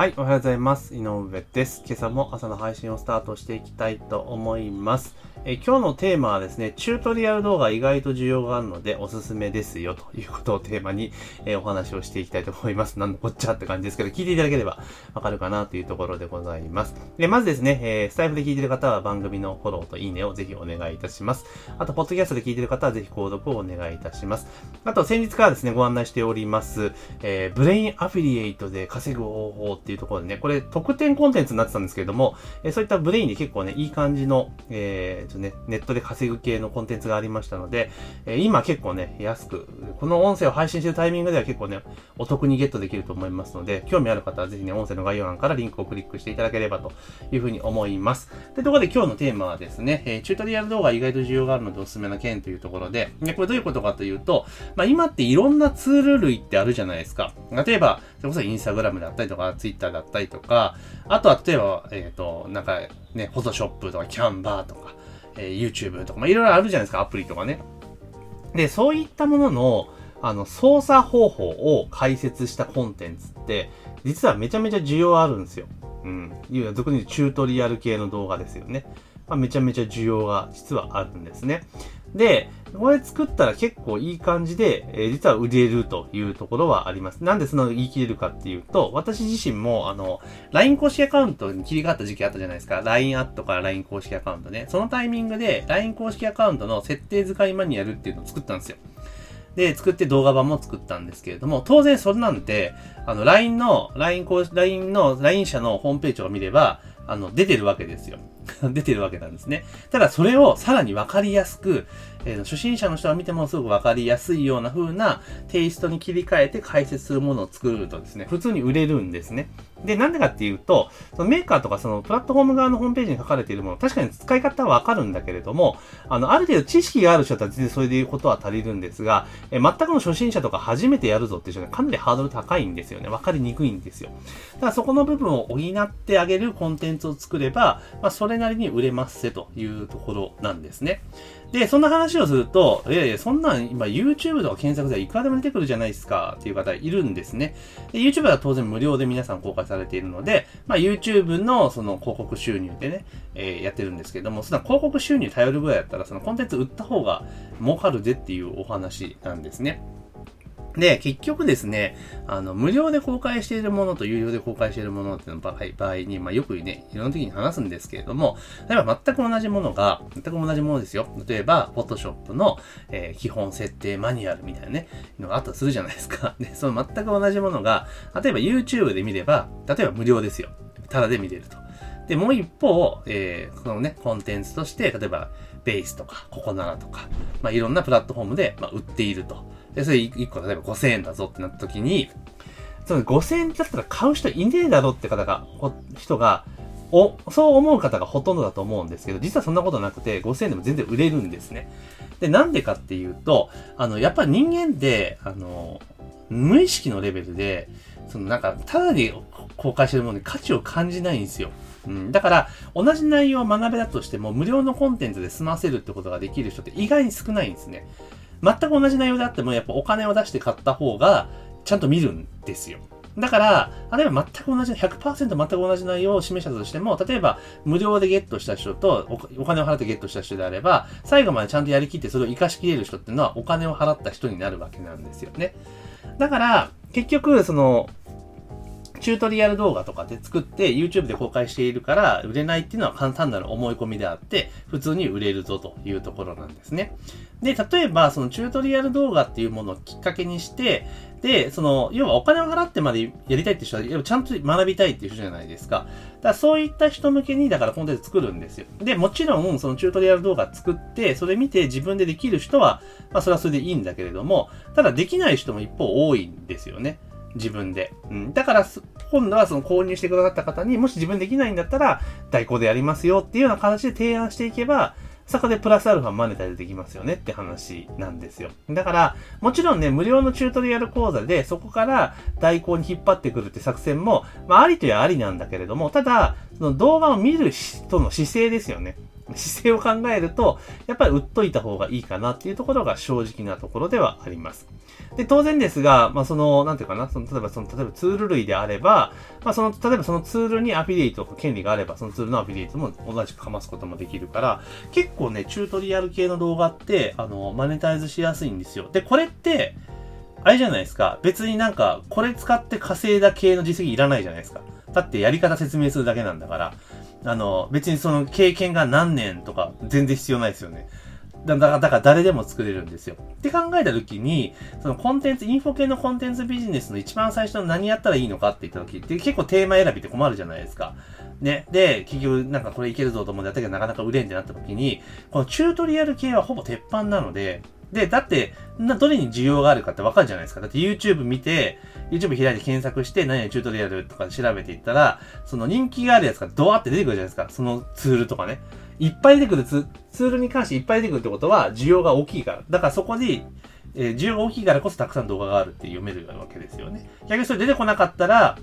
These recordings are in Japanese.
はい、おはようございます。井上です。今朝も朝の配信をスタートしていきたいと思います。え今日のテーマはですね、チュートリアル動画意外と需要があるのでおすすめですよということをテーマに、えお話をしていきたいと思います。なんだこっちゃって感じですけど、聞いていただければわかるかなというところでございます。でまずですね、えスタイフで聞いている方は番組のフォローといいねをぜひお願いいたします。あと、ポッドキャストで聞いている方はぜひ購読をお願いいたします。あと、先日からですね、ご案内しております、えー、ブレインアフィリエイトで稼ぐ方法っていうところでね、これ特典コンテンツになってたんですけれども、えそういったブレインで結構ね、いい感じの、えー、とね、ネットで稼ぐ系のコンテンツがありましたので、え今結構ね、安く、この音声を配信してるタイミングでは結構ね、お得にゲットできると思いますので、興味ある方はぜひね、音声の概要欄からリンクをクリックしていただければというふうに思います。で、ところで今日のテーマはですね、えチュートリアル動画意外と需要があるのでおすすめな件というところで、でこれどういうことかというと、まあ今っていろんなツール類ってあるじゃないですか。例えば、それこそインスタグラムだったりとか、ツイッターだったりとか、あとは例えば、えっ、ー、と、なんかね、フォトショップとか、キャンバーとか、えー、YouTube とか、まあ、いろいろあるじゃないですか、アプリとかね。で、そういったものの、あの、操作方法を解説したコンテンツって、実はめちゃめちゃ需要あるんですよ。うん。いわゆる俗にチュートリアル系の動画ですよね。まあ、めちゃめちゃ需要が実はあるんですね。で、これ作ったら結構いい感じで、えー、実は売れるというところはあります。なんでその言い切れるかっていうと、私自身も、あの、LINE 公式アカウントに切り替わった時期あったじゃないですか。LINE アットから LINE 公式アカウントね。そのタイミングで LINE 公式アカウントの設定使いマニュアルっていうのを作ったんですよ。で、作って動画版も作ったんですけれども、当然それなんて、あの、LINE の、LINE 公式、LINE の、LINE 社のホームページを見れば、あの、出てるわけですよ。出てるわけなんですね。ただそれをさらにわかりやすく、えー、初心者の人が見てもすごくわかりやすいような風なテイストに切り替えて解説するものを作るとですね、普通に売れるんですね。で、なんでかっていうと、そのメーカーとかそのプラットフォーム側のホームページに書かれているもの、確かに使い方はわかるんだけれども、あの、ある程度知識がある人だったら全然それで言うことは足りるんですが、え、全くの初心者とか初めてやるぞっていう人はかなりハードル高いんですよね。わかりにくいんですよ。だからそこの部分を補ってあげるコンテンツを作れば、まあ、それなりに売れますせというところなんですね。で、そんな話をすると、いやいや、そんなん今 YouTube とか検索ではいくらでも出てくるじゃないですかっていう方いるんですね。で、YouTube は当然無料で皆さん公開されているので、まあ YouTube のその広告収入でね、えー、やってるんですけども、その広告収入頼るぐらいだったら、そのコンテンツ売った方が儲かるぜっていうお話なんですね。で、結局ですね、あの、無料で公開しているものと有料で公開しているものっていうの場合場合に、まあ、よくね、いろんな時に話すんですけれども、例えば全く同じものが、全く同じものですよ。例えば、Photoshop の、えー、基本設定マニュアルみたいなね、のがあったとするじゃないですか。で、その全く同じものが、例えば YouTube で見れば、例えば無料ですよ。ただで見れると。で、もう一方、えー、このね、コンテンツとして、例えば、ベースとか、ココナラとか、まあ、いろんなプラットフォームで、まあ、売っていると。で、それ1個例えば5000円だぞってなった時に、その5000円だったら買う人いねえだろって方が、人が、お、そう思う方がほとんどだと思うんですけど、実はそんなことなくて、5000円でも全然売れるんですね。で、なんでかっていうと、あの、やっぱ人間って、あの、無意識のレベルで、そのなんか、ただで公開してるものに価値を感じないんですよ。うん。だから、同じ内容を学べだとしても、無料のコンテンツで済ませるってことができる人って意外に少ないんですね。全く同じ内容であっても、やっぱお金を出して買った方が、ちゃんと見るんですよ。だから、例えば全く同じ、100%全く同じ内容を示したとしても、例えば無料でゲットした人とお金を払ってゲットした人であれば、最後までちゃんとやりきってそれを活かしきれる人っていうのはお金を払った人になるわけなんですよね。だから、結局、その、チュートリアル動画とかで作って YouTube で公開しているから売れないっていうのは簡単なる思い込みであって、普通に売れるぞというところなんですね。で、例えばそのチュートリアル動画っていうものをきっかけにして、で、その、要はお金を払ってまでやりたいって人は、ちゃんと学びたいっていう人じゃないですか。だからそういった人向けに、だからコンテンツ作るんですよ。で、もちろん、そのチュートリアル動画作って、それ見て自分でできる人は、まあそれはそれでいいんだけれども、ただできない人も一方多いんですよね。自分で。うん。だから、今度はその購入してくださった方に、もし自分できないんだったら、代行でやりますよっていうような形で提案していけば、そこでプラスアルファマネタイズできますよねって話なんですよ。だから、もちろんね、無料のチュートリアル講座で、そこから代行に引っ張ってくるって作戦も、まあ、ありというありなんだけれども、ただ、その動画を見る人の姿勢ですよね。姿勢を考えると、やっぱり売っといた方がいいかなっていうところが正直なところではあります。で、当然ですが、まあ、その、なんていうかな、その、例えばその、例えばツール類であれば、まあ、その、例えばそのツールにアフィリエイト権利があれば、そのツールのアフィリエイトも同じくかますこともできるから、結構ね、チュートリアル系の動画って、あの、マネタイズしやすいんですよ。で、これって、あれじゃないですか。別になんか、これ使って稼いだ系の実績いらないじゃないですか。だってやり方説明するだけなんだから。あの、別にその経験が何年とか全然必要ないですよね。だから、だから誰でも作れるんですよ。って考えたときに、そのコンテンツ、インフォ系のコンテンツビジネスの一番最初の何やったらいいのかって言ったときって結構テーマ選びって困るじゃないですか。ね。で、結局なんかこれいけるぞと思ってやったけどなかなか売れんってなったときに、このチュートリアル系はほぼ鉄板なので、で、だって、な、どれに需要があるかってわかるじゃないですか。だって YouTube 見て、YouTube 開いて検索して、何々チュートリアルとか調べていったら、その人気があるやつがドワって出てくるじゃないですか。そのツールとかね。いっぱい出てくるツツールに関していっぱい出てくるってことは、需要が大きいから。だからそこで、えー、需要が大きいからこそたくさん動画があるって読めるわけですよね。逆にそれ出てこなかったら、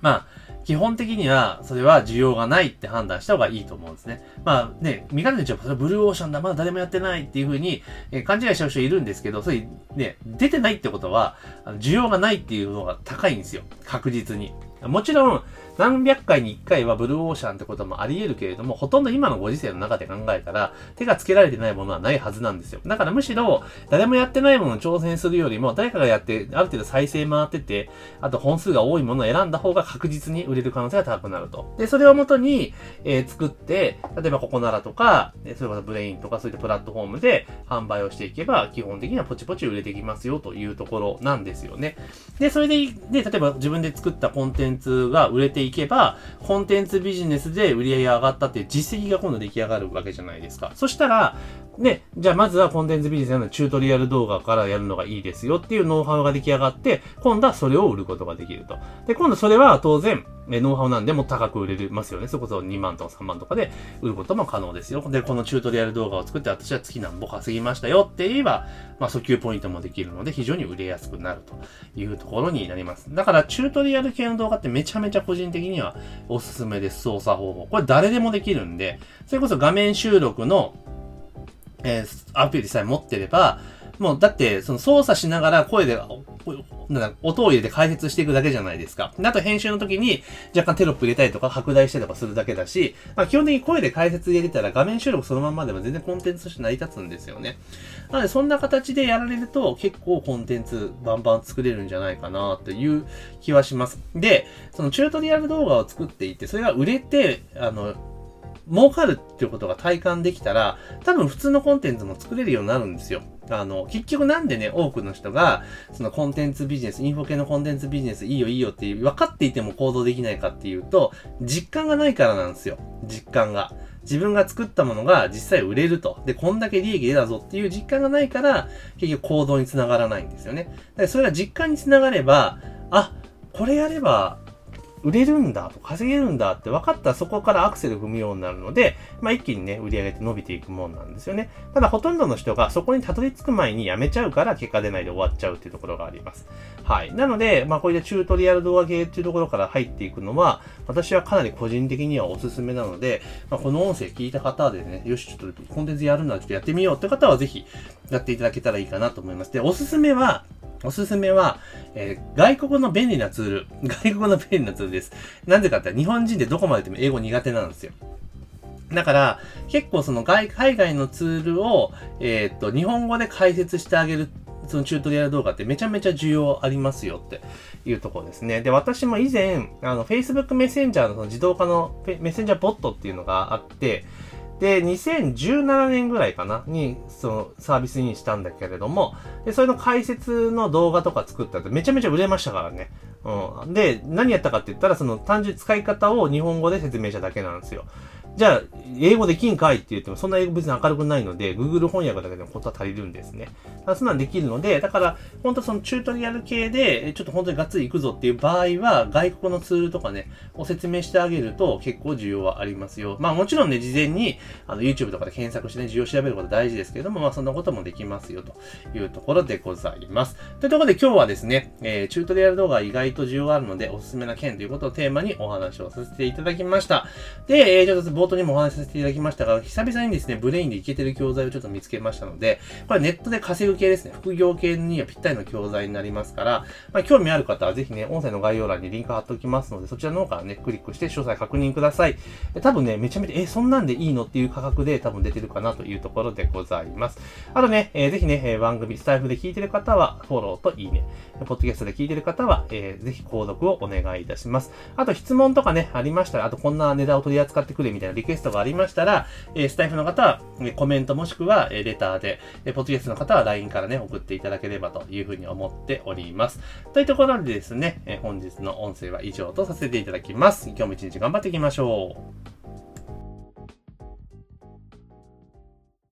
まあ、基本的には、それは需要がないって判断した方がいいと思うんですね。まあね、見方によっては、ブルーオーシャンだ、まだ誰もやってないっていうふうに、え勘違いしちゃう人いるんですけど、それね、出てないってことは、需要がないっていうのが高いんですよ。確実に。もちろん、何百回に一回はブルーオーシャンってこともあり得るけれども、ほとんど今のご時世の中で考えたら、手がつけられてないものはないはずなんですよ。だからむしろ、誰もやってないものを挑戦するよりも、誰かがやって、ある程度再生回ってて、あと本数が多いものを選んだ方が確実に売れる可能性が高くなると。で、それをもとに、えー、作って、例えばここならとか、それこそブレインとかそういったプラットフォームで販売をしていけば、基本的にはポチポチ売れてきますよというところなんですよね。で、それで、で、例えば自分で作ったコンテンツが売れていけば、コンテンツビジネスで売り上げが上がったっていう実績が今度出来上がるわけじゃないですか。そしたら、ね、じゃあまずはコンテンツビジネスのチュートリアル動画からやるのがいいですよっていうノウハウが出来上がって、今度はそれを売ることができると。で、今度それは当然、ノウハウなんでも高く売れますよね。そこそ2万とか3万とかで売ることも可能ですよ。で、このチュートリアル動画を作って私は月何本稼ぎましたよって言えば、まあ訴求ポイントもできるので非常に売れやすくなるというところになります。だからチュートリアル系の動画ってめちゃめちゃ個人的にはおすすめです。操作方法。これ誰でもできるんで、それこそ画面収録のえー、アプリさえ持ってれば、もう、だって、その操作しながら声で、なん音を入れて解説していくだけじゃないですか。あと編集の時に若干テロップ入れたりとか拡大したりとかするだけだし、まあ基本的に声で解説入れたら画面収録そのまんまでも全然コンテンツとして成り立つんですよね。なのでそんな形でやられると結構コンテンツバンバン作れるんじゃないかなという気はします。で、そのチュートリアル動画を作っていて、それが売れて、あの、儲かるっていうことが体感できたら、多分普通のコンテンツも作れるようになるんですよ。あの、結局なんでね、多くの人が、そのコンテンツビジネス、インフォ系のコンテンツビジネスいいよいいよっていう、分かっていても行動できないかっていうと、実感がないからなんですよ。実感が。自分が作ったものが実際売れると。で、こんだけ利益出たぞっていう実感がないから、結局行動につながらないんですよね。だからそれが実感につながれば、あ、これやれば売れるんだと、稼げるんだって分かったらそこからアクセル踏むようになるので、まあ一気にね、売り上げって伸びていくもんなんですよね。ただほとんどの人がそこにたどり着く前にやめちゃうから結果出ないで終わっちゃうっていうところがあります。はい。なので、まあこういったチュートリアル動画系っていうところから入っていくのは、私はかなり個人的にはおすすめなので、まあ、この音声聞いた方でね、よし、ちょっとコンテンツやるならちょっとやってみようって方はぜひやっていただけたらいいかなと思います。で、おすすめは、おすすめは、えー、外国の便利なツール。外国の便利なツールです。なんでかって日本人でどこまででも英語苦手なんですよ。だから、結構その外、海外のツールを、えー、っと、日本語で解説してあげる、そのチュートリアル動画ってめちゃめちゃ需要ありますよっていうところですね。で、私も以前、あの、Facebook メッセンジャーのその自動化のメッセンジャーボットっていうのがあって、で、2017年ぐらいかな？に、そのサービスインしたんだけれども、で、それの解説の動画とか作ったとめちゃめちゃ売れましたからね。うん。で、何やったかって言ったら、その単純使い方を日本語で説明しただけなんですよ。じゃあ、英語できんかいって言っても、そんな英語別に明るくないので、Google 翻訳だけでもことは足りるんですね。そんなんできるので、だから、本当そのチュートリアル系で、ちょっと本当にがっつり行くぞっていう場合は、外国のツールとかね、を説明してあげると結構需要はありますよ。まあもちろんね、事前に、あの、YouTube とかで検索してね、需要調べること大事ですけども、まあそんなこともできますよというところでございます。というところで今日はですね、えー、チュートリアル動画意外と需要があるので、おすすめな件ということをテーマにお話をさせていただきました。で、えー、ちょっと冒頭にもお話しさせていただきましたが、久々にですね、ブレインでいけてる教材をちょっと見つけましたので、これネットで稼ぐ系ですね、副業系にはぴったりの教材になりますから、まあ、興味ある方はぜひね、音声の概要欄にリンク貼っておきますので、そちらの方からね、クリックして詳細確認ください。多分ね、めちゃめちゃ、え、そんなんでいいのっていう価格で多分出てるかなというところでございます。あとね、えー、ぜひね、え番組、スタイフで聞いてる方は、フォローといいね。ポッドキャストで聞いてる方は、えー、ぜひ購読をお願いいたします。あと質問とかね、ありましたら、あとこんな値段を取り扱ってくれみたいなリクエストがありましたら、えー、スタイフの方は、コメントもしくは、えレターで、えポッドキャストの方は LINE からね、送っていただければというふうに思っております。というところでですね、え本日の音声は以上とさせていただきます。今日も一日頑張っていきましょう。